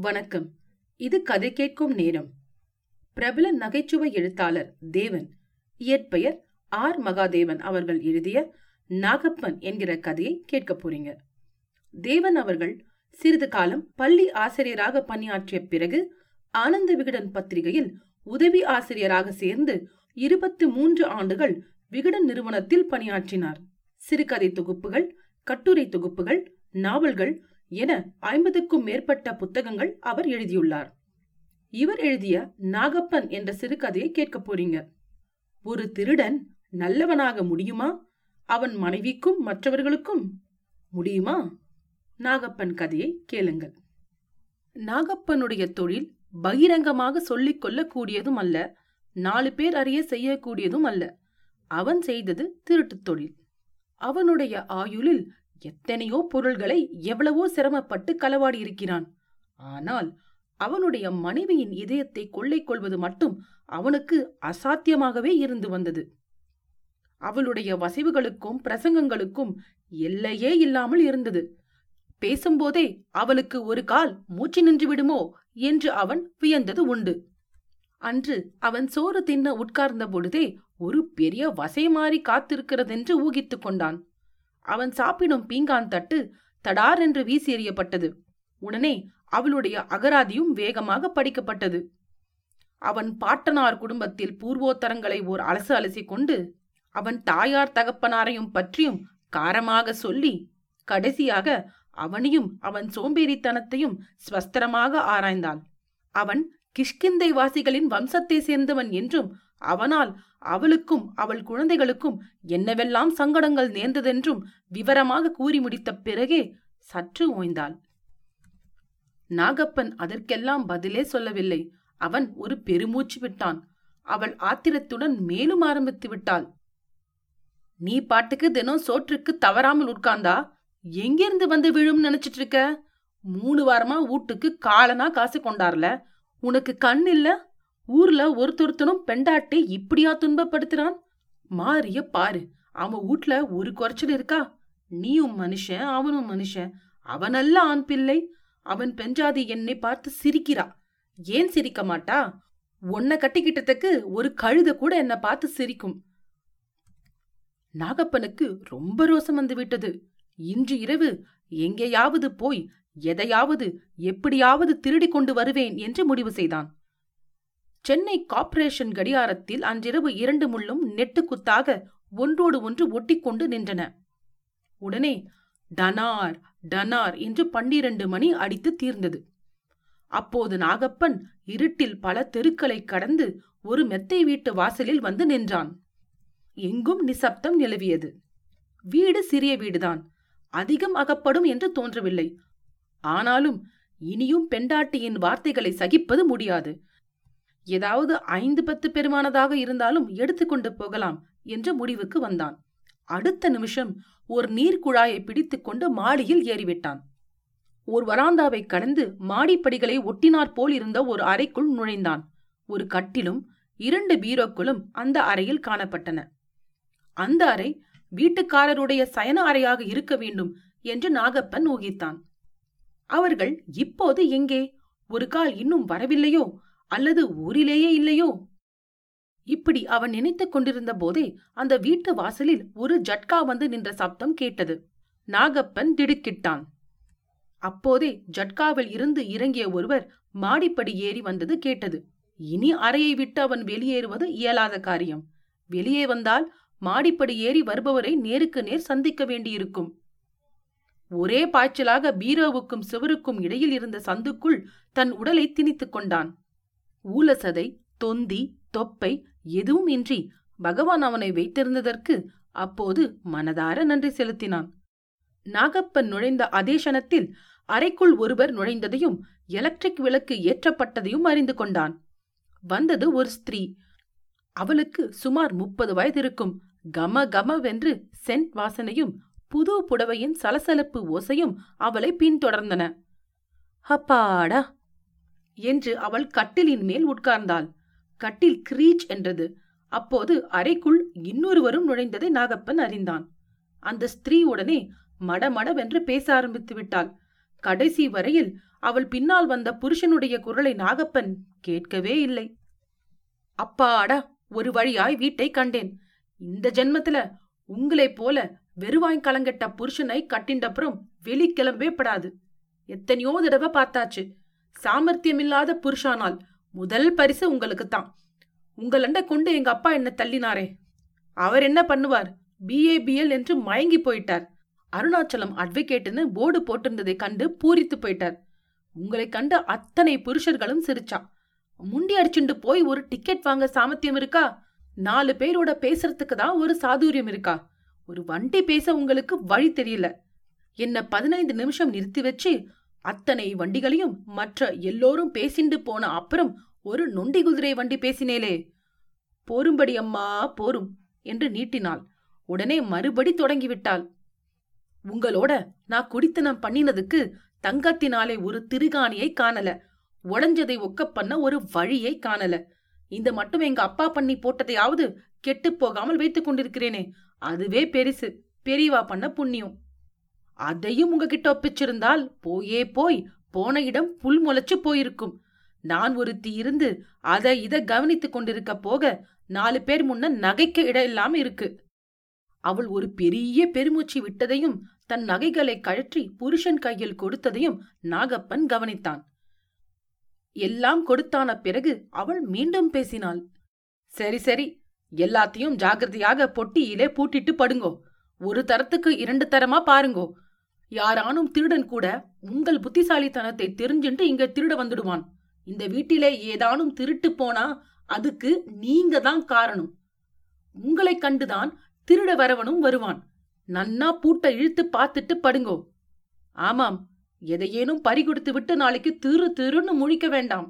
வணக்கம். இது கதை கேட்கும் நேரம். பிரபல நகைச்சுவை எழுத்தாளர் தேவன் இயற்பெயர் ஆர் மகாதேவன் அவர்கள் எழுதிய நாகப்பன் என்கிற கதையை கேட்க போறீங்க. தேவன் அவர்கள் சிறிது காலம் பள்ளி ஆசிரியராக பணியாற்றிய பிறகு ஆனந்த விகடன் பத்திரிகையில் உதவி ஆசிரியராக சேர்ந்து இருபத்தி மூன்று ஆண்டுகள் விகடன் நிறுவனத்தில் பணியாற்றினார். சிறுகதை தொகுப்புகள் கட்டுரை தொகுப்புகள் நாவல்கள் என ஐம்பதுக்கும் மேற்பட்ட புத்தகங்கள் அவர் எழுதியுள்ளார். இவர் எழுதிய நாகப்பன் என்ற சிறுகதையை கேட்க போறீங்க. ஒரு திருடன் நல்லவனாக முடியுமா? அவன் மனைவிக்கும் மற்றவர்களுக்கும் முடியுமா? நாகப்பன் கதையை கேளுங்கள். நாகப்பனுடைய தொழில் பகிரங்கமாக சொல்லிக் கொள்ளக்கூடியதும் அல்ல நாலு பேர் அறிய செய்யக்கூடியதும் அல்ல. அவன் செய்தது திருட்டுத் தொழில். அவனுடைய ஆயுளில் எத்தனையோ பொருள்களை எவ்வளவோ சிரமப்பட்டு களவாடி இருக்கிறான் ஆனால் அவனுடைய மனைவியின் இதயத்தை கொள்ளை கொள்வது மட்டும் அவனுக்கு அசாத்தியமாகவே இருந்து வந்தது. அவளுடைய வசைவுகளுக்கும் பிரசங்கங்களுக்கும் எல்லையே இல்லாமல் இருந்தது. பேசும்போதே அவளுக்கு ஒரு கால் மூச்சு நின்று விடுமோ என்று அவன் வியந்தது உண்டு. அன்று அவன் சோறு தின்ன உட்கார்ந்த பொழுதே ஒரு பெரிய வசை மாறி காத்திருக்கிறதென்று ஊகித்துக் கொண்டான். அவன் சாப்பிடும் பீங்கான் தட்டு தடார் என்று வீசி எறியப்பட்டது உடனே அவளுடைய அகராதியும் வேகமாக படிக்கப்பட்டது. அவன் பாட்டனார் குடும்பத்தில் பூர்வோத்தரங்களை ஓர் அலசு அலசி கொண்டு அவன் தாயார் தகப்பனாரையும் பற்றியும் காரமாக சொல்லி கடைசியாக அவனையும் அவன் சோம்பேறித்தனத்தையும் ஸ்வஸ்திரமாக ஆராய்ந்தான். அவன் கிஷ்கிந்தை வாசிகளின் வம்சத்தை சேர்ந்தவன் என்றும் அவனால் அவளுக்கும் அவள் குழந்தைகளுக்கும் என்னவெல்லாம் சங்கடங்கள் நேர்ந்ததென்றும் விவரமாக கூறி முடித்த பிறகே சற்று ஓய்ந்தாள். நாகப்பன் அதற்கெல்லாம் பதிலே சொல்லவில்லை. அவன் ஒரு பெருமூச்சு விட்டான். அவள் ஆத்திரத்துடன் மேலும் ஆரம்பித்து விட்டாள். நீ பாட்டுக்கு தினம் சோற்றுக்கு தவறாமல் உட்கார்ந்தா? எங்கிருந்து வந்து விழும் நினைச்சிட்டு இருக்க? மூணு வாரமா வீட்டுக்கு காலனா காசு கொண்டார்ல? உனக்கு கண் இல்லை? ஊர்ல ஒருத்தொருத்தனும் பெண்டாட்டி இப்படியா துன்பப்படுத்துறான்? மாறிய பாரு அவன் வீட்ல ஒரு குறைச்சல் இருக்கா? நீயும் மனுஷன் அவனும் மனுஷன். அவனல்ல ஆண் பிள்ளை. அவன் பெஞ்சாதி என்னை பார்த்து சிரிக்கிறா. ஏன் சிரிக்க மாட்டா? உன்னை கட்டிக்கிட்டதுக்கு ஒரு கழுத கூட என்ன பார்த்து சிரிக்கும். நாகப்பனுக்கு ரொம்ப ரோசம் வந்து விட்டது. இன்று இரவு எங்கேயாவது போய் எதையாவது எப்படியாவது திருடி கொண்டு வருவேன் என்று முடிவு செய்தான். சென்னை கார்ப்பரேஷன் கடியாரத்தில் அன்றிரவு இரண்டு முள்ளும் நெட்டுக்குத்தாக ஒன்றோடு ஒன்று ஒட்டிக்கொண்டு நின்றன. உடனே டனார் டனார் என்று பன்னிரண்டு மணி அடித்து தீர்ந்தது. அப்போது நாகப்பன் இருட்டில் பல தெருக்களை கடந்து ஒரு மெத்தை வீட்டு வாசலில் வந்து நின்றான். எங்கும் நிசப்தம் நிலவியது. வீடு சிறிய வீடுதான். அதிகம் அகப்படும் என்று தோன்றவில்லை. ஆனாலும் இனியும் பெண்டாட்டியின் வார்த்தைகளை சகிப்பது முடியாது. ஏதாவது ஐந்து பத்து பெருமானதாக இருந்தாலும் எடுத்துக்கொண்டு போகலாம் என்ற முடிவுக்கு வந்தான். அடுத்த நிமிஷம் ஒரு நீர்க்குழாயை பிடித்துக்கொண்டு மாடியில் ஏறிவிட்டான். ஒரு வராந்தாவை கடந்து மாடிப்படிகளை ஒட்டினாற் போல் இருந்த ஒரு அறைக்குள் நுழைந்தான். ஒரு கட்டிலும் இரண்டு பீரோக்களும் அந்த அறையில் காணப்பட்டன. அந்த அறை வீட்டுக்காரருடைய சயன அறையாக இருக்க வேண்டும் என்று நாகப்பன் ஊகித்தான். அவர்கள் இப்போது எங்கே? ஒரு கால் இன்னும் வரவில்லையோ? அல்லது ஊரிலேயே இல்லையோ? இப்படி அவன் நினைத்துக் கொண்டிருந்த போதே அந்த வீட்டு வாசலில் ஒரு ஜட்கா வந்து நின்ற சப்தம் கேட்டது. நாகப்பன் திடுக்கிட்டான். அப்போதே ஜட்காவில் இருந்து இறங்கிய ஒருவர் மாடிப்படி ஏறி வந்தது கேட்டது. இனி அறையை விட்டு அவன் வெளியேறுவது இயலாத காரியம். வெளியே வந்தால் மாடிப்படி ஏறி வருபவரை நேருக்கு நேர் சந்திக்க வேண்டியிருக்கும். ஒரே பாய்ச்சலாக பீரோவுக்கும் சுவருக்கும் இடையில் இருந்த சந்துக்குள் தன் உடலை திணித்துக் கொண்டான். ஊலசதை தொந்தி தொப்பை எதுவும் இன்றி பகவான் அவனை வைத்திருந்ததற்கு அப்போது மனதார நன்றி செலுத்தினான். நாகப்பன் நுழைந்த அதே கணத்தில் அறைக்குள் ஒருவர் நுழைந்ததையும் எலக்ட்ரிக் விளக்கு ஏற்றப்பட்டதையும் அறிந்து கொண்டான். வந்தது ஒரு ஸ்திரீ. அவளுக்கு சுமார் முப்பது வயது இருக்கும் கம கமவென்று சென்ட் வாசனையும் புது புடவையின் சலசலப்பு ஓசையும் அவளை பின்தொடர்ந்தன. அப்பாடா! என்று அவள் கட்டிலின் மேல் உட்கார்ந்தாள். கட்டில் கிரீச் என்றது. அப்போது அறைக்குள் இன்னொருவரும் நுழைந்ததை நாகப்பன் அறிந்தான். அந்த ஸ்திரீ உடனே மடமடவென்று பேச ஆரம்பித்து விட்டாள். கடைசி வரையில் அவள் பின்னால் வந்த புருஷனுடைய குரலை நாகப்பன் கேட்கவே இல்லை. அப்பாடா ஒரு வழியாய் வீட்டை கண்டேன். இந்த ஜென்மத்துல உங்களைப் போல வெறுவாய் கலங்கட்ட புருஷனை கட்டிண்டப்புறம் வெளி கிளம்பவே படாது. எத்தனையோ தடவை பார்த்தாச்சு. சாமர்த்தியமில்லாத புருஷானால் முதல் பரிசு உங்களுக்கு தான் உங்களண்ட கொண்டு எங்க அப்பா என்ன தள்ளினாரே. அவர் என்ன பண்ணுவார்? பிஏபிஎல் என்று மயங்கி போயிட்டார். அருணாச்சலம் அட்வொகேட்னு போர்டு போட்டிருந்ததை கண்டு பூரித்து போயிட்டார். உங்களை கண்டு அத்தனை புருஷர்களும் சிரிச்சா. முண்டி அடிச்சுண்டு போய் ஒரு டிக்கெட் வாங்க சாமர்த்தியம் இருக்கா? நாலு பேரோட பேசுறதுக்கு தான் ஒரு சாதுரியம் இருக்கா? ஒரு வண்டி பேச உங்களுக்கு வழி தெரியல. என்ன பதினைந்து நிமிஷம் நிறுத்தி வச்சு அத்தனை வண்டிகளையும் மற்ற எல்லோரும் பேசிண்டு போன அப்புறம் ஒரு நொண்டி குதிரை வண்டி பேசினேலே. போரும்படி அம்மா போரும் என்று நீட்டினாள். உடனே மறுபடி தொடங்கிவிட்டாள். உங்களோட நான் குடித்தனம் பண்ணினதுக்கு தங்கத்தினாலே ஒரு திருகாணியை காணல. உடஞ்சதை ஒக்க பண்ண ஒரு வழியை காணல. இந்த மட்டும் எங்க அப்பா பண்ணி போட்டதையாவது கெட்டு போகாமல் வைத்துக் கொண்டிருக்கிறேனே. அதுவே பெரிசு. பெரியவா பண்ண புண்ணியம். அதையும் உங்ககிட்ட ஒப்பிச்சிருந்தால் போயே போய் போன இடம் புல் முளைச்சு போயிருக்கும். நான் ஒருத்தி இருந்து அதை இதை கவனித்துக் கொண்டிருக்க போக நாலு பேர் முன்ன நகைக்க இடம் இல்லாம இருக்கு. அவள் ஒரு பெரிய பெருமூச்சு விட்டதையும் தன் நகைகளை கழற்றி புருஷன் கையில் கொடுத்ததையும் நாகப்பன் கவனித்தான். எல்லாம் கொடுத்தான பிறகு அவள் மீண்டும் பேசினாள். சரி சரி எல்லாத்தையும் ஜாகிரதையாக பொட்டியிலே பூட்டிட்டு படுங்கோ. ஒரு தரத்துக்கு இரண்டு தரமா பாருங்கோ. யாரானும் திருடன் கூட உங்கள் புத்திசாலித்தனத்தை தெரிஞ்சுட்டு இங்க திருட வந்துடுவான். இந்த வீட்டிலே ஏதானும் திருட்டு போனா அதுக்கு நீங்க தான் காரணம். உங்களை கண்டுதான் திருட வரவனும் வருவான். நன்னா பூட்டை இழுத்து பார்த்துட்டு படுங்கோ. ஆமாம் எதையேனும் பறி கொடுத்து விட்டு நாளைக்கு திரு திருன்னு முழிக்க வேண்டாம்.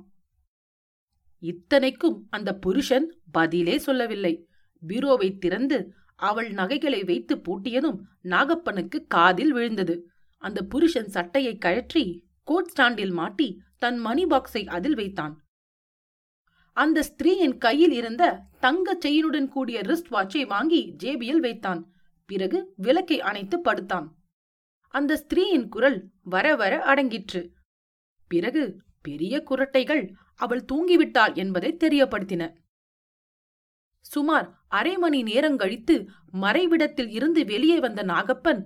இத்தனைக்கும் அந்த புருஷன் பதிலே சொல்லவில்லை. பீரோவை திறந்து அவள் நகைகளை வைத்து பூட்டியதும் நாகப்பனுக்கு காதில் விழுந்தது. அந்த புருஷன் சட்டையை கழற்றி கோட் ஸ்டாண்டில் மாட்டி தன் மணி பாக்ஸை அதில் வைத்தான். அந்த ஸ்திரீயின் கையில் இருந்த தங்க செயினுடன் கூடிய ரிஸ்ட் வாட்சை வாங்கி ஜேபியில் வைத்தான். பிறகு விளக்கை அணைத்து படுத்தான். அந்த ஸ்திரீயின் குரல் வர வர அடங்கிற்று. பிறகு பெரிய குரட்டைகள் அவள் தூங்கிவிட்டாள் என்பதை தெரியப்படுத்தின. சுமார் அரை மணி நேரங்கழித்து மறைவிடத்தில் இருந்து வெளியே வந்த நாகப்பன்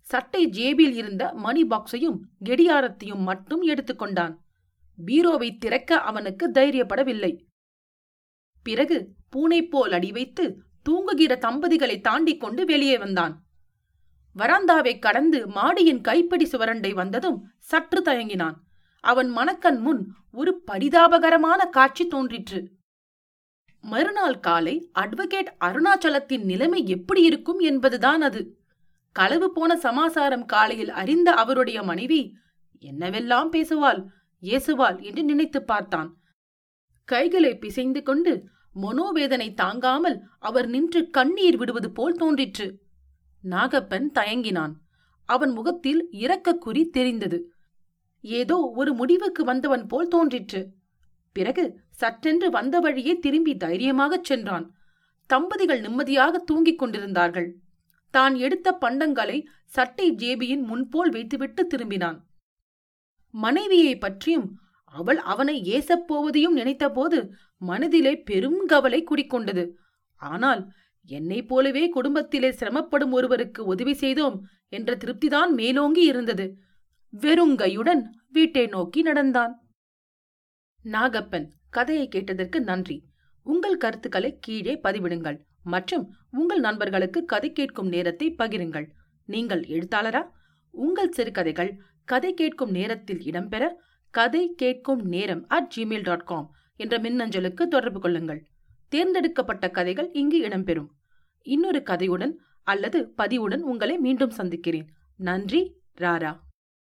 சட்டை ஜேபில் இருந்த மணி பாக்ஸையும் கெடியாரத்தையும் மட்டும் எடுத்துக்கொண்டான் பீரோவை திறக்க அவனுக்கு தைரியப்படவில்லை. பிறகு பூனை போல் அடி வைத்து தூங்குகிற தம்பதிகளை தாண்டிக் கொண்டு வெளியே வந்தான். வராந்தாவை கடந்து மாடியின் கைப்பிடி சுவரண்டை வந்ததும் சற்று தயங்கினான். அவன் மனக்கண் முன் ஒரு பரிதாபகரமான காட்சி தோன்றிற்று. மறுநாள் காலை அட்வொகேட் அருணாச்சலத்தின் நிலைமை எப்படி இருக்கும் என்பதுதான் அது. களவு போன சமாசாரம் காலையில் அறிந்த அவருடைய மனைவி என்னவெல்லாம் பேசுவாள் ஏசுவாள்? என்று நினைத்து பார்த்தான். கைகளை பிசைந்து கொண்டு மனோவேதனை தாங்காமல் அவர் நின்று கண்ணீர் விடுவது போல் தோன்றிற்று. நாகப்பன் தயங்கினான். அவன் முகத்தில் இரக்க குறி தெரிந்தது. ஏதோ ஒரு முடிவுக்கு வந்தவன் போல் தோன்றிற்று. பிறகு சற்றென்று வந்த வழியே திரும்பி தைரியமாகச் சென்றான். தம்பதிகள் நிம்மதியாக தூங்கிக் கொண்டிருந்தார்கள். தான் எடுத்த பண்டங்களை சட்டை ஜேபியின் முன்போல் வைத்துவிட்டு திரும்பினான். மனைவியை பற்றியும் அவள் அவனை ஏசப்போவதையும் நினைத்தபோது மனதிலே பெரும் கவலை குடிக்கொண்டது. ஆனால் என்னைப் போலவே குடும்பத்திலே சிரமப்படும் ஒருவருக்கு உதவி செய்தோம் என்ற திருப்திதான் மேலோங்கி இருந்தது. வெறுங்கையுடன் வீட்டை நோக்கி நடந்தான். நாகப்பன் கதையை கேட்டதற்கு நன்றி. உங்கள் கருத்துக்களை கீழே பதிவிடுங்கள் மற்றும் உங்கள் நண்பர்களுக்கு கதை கேட்கும் நேரத்தை பகிருங்கள். நீங்கள் எழுத்தாளரா? உங்கள் சிறுகதைகள் கதை கேட்கும் நேரத்தில் இடம்பெற கதை கேட்கும் நேரம் அட் ஜிமெயில் டாட் காம் என்ற மின்னஞ்சலுக்கு தொடர்பு கொள்ளுங்கள். தேர்ந்தெடுக்கப்பட்ட கதைகள் இங்கு இடம்பெறும். இன்னொரு கதையுடன் அல்லது பதிவுடன் உங்களை மீண்டும் சந்திக்கிறேன். நன்றி ராரா.